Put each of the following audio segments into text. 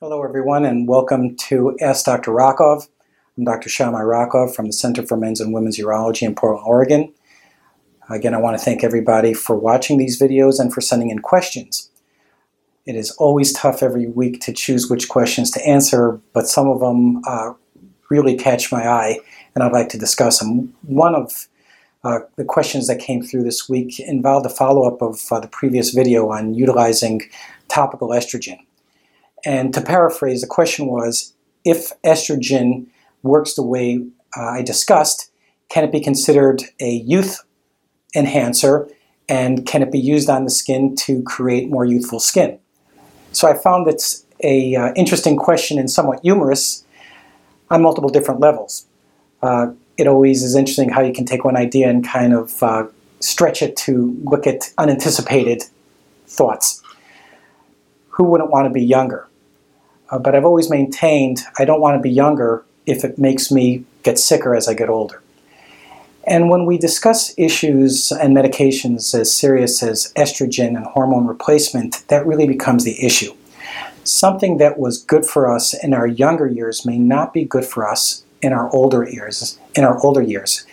Hello, everyone, and welcome to Ask Dr. Rakov. I'm Dr. Shamai Rakov from the Center for Men's and Women's Urology in Portland, Oregon. Again, I want to thank everybody for watching these videos and for sending in questions. It is always tough every week to choose which questions to answer, but some of them uh, really catch my eye, and I'd like to discuss them. One of uh, the questions that came through this week involved a follow-up of uh, the previous video on utilizing topical estrogen. And to paraphrase, the question was, if estrogen works the way uh, I discussed, can it be considered a youth enhancer and can it be used on the skin to create more youthful skin? So I found it's a uh, interesting question and somewhat humorous on multiple different levels. Uh, it always is interesting how you can take one idea and kind of uh, stretch it to look at unanticipated thoughts. Who wouldn't want to be younger? Uh, but I've always maintained I don't want to be younger if it makes me get sicker as I get older. And when we discuss issues and medications as serious as estrogen and hormone replacement, that really becomes the issue. Something that was good for us in our younger years may not be good for us in our older years. In our older years,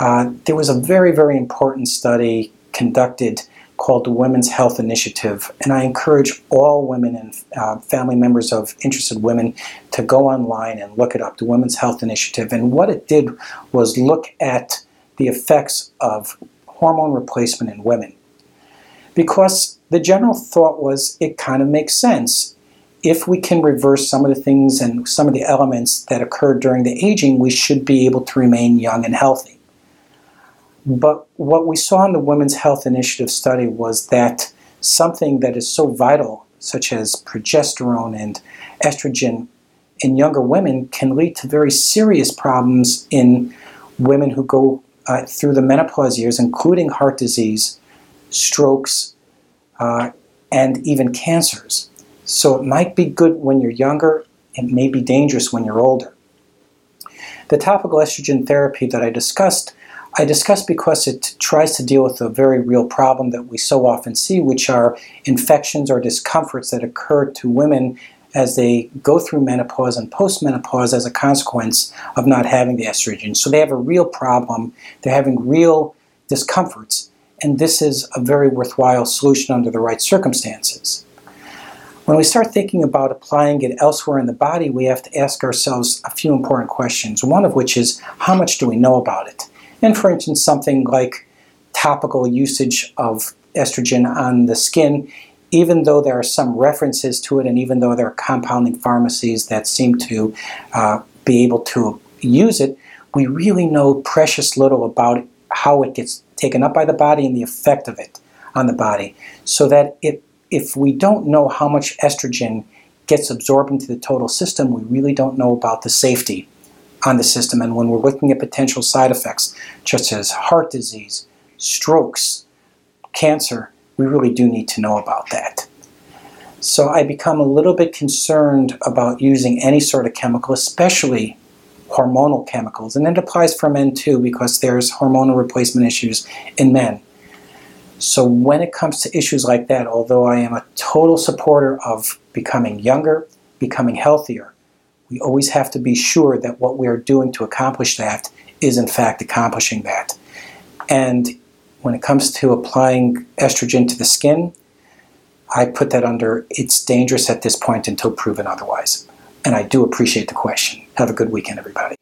uh, there was a very, very important study conducted called the Women's Health Initiative, and I encourage all women and uh, family members of interested women to go online and look it up, the Women's Health Initiative. And what it did was look at the effects of hormone replacement in women. Because the general thought was it kind of makes sense. If we can reverse some of the things and some of the elements that occurred during the aging, we should be able to remain young and healthy. But what we saw in the Women's Health Initiative study was that something that is so vital, such as progesterone and estrogen in younger women, can lead to very serious problems in women who go uh, through the menopause years, including heart disease, strokes, uh, and even cancers. So it might be good when you're younger, it may be dangerous when you're older. The topical estrogen therapy that I discussed I discuss because it tries to deal with a very real problem that we so often see, which are infections or discomforts that occur to women as they go through menopause and postmenopause as a consequence of not having the estrogen. So they have a real problem, they're having real discomforts, and this is a very worthwhile solution under the right circumstances. When we start thinking about applying it elsewhere in the body, we have to ask ourselves a few important questions, one of which is, how much do we know about it? And for instance, something like topical usage of estrogen on the skin, even though there are some references to it and even though there are compounding pharmacies that seem to uh, be able to use it, we really know precious little about how it gets taken up by the body and the effect of it on the body. So that it, if we don't know how much estrogen gets absorbed into the total system, we really don't know about the safety on the system. And when we're looking at potential side effects, such as heart disease, strokes, cancer, we really do need to know about that. So I become a little bit concerned about using any sort of chemical, especially hormonal chemicals. And it applies for men too, because there's hormonal replacement issues in men. So when it comes to issues like that, although I am a total supporter of becoming younger, becoming healthier, we always have to be sure that what we are doing to accomplish that is in fact accomplishing that. And when it comes to applying estrogen to the skin, I put that under it's dangerous at this point until proven otherwise. And I do appreciate the question. Have a good weekend, everybody.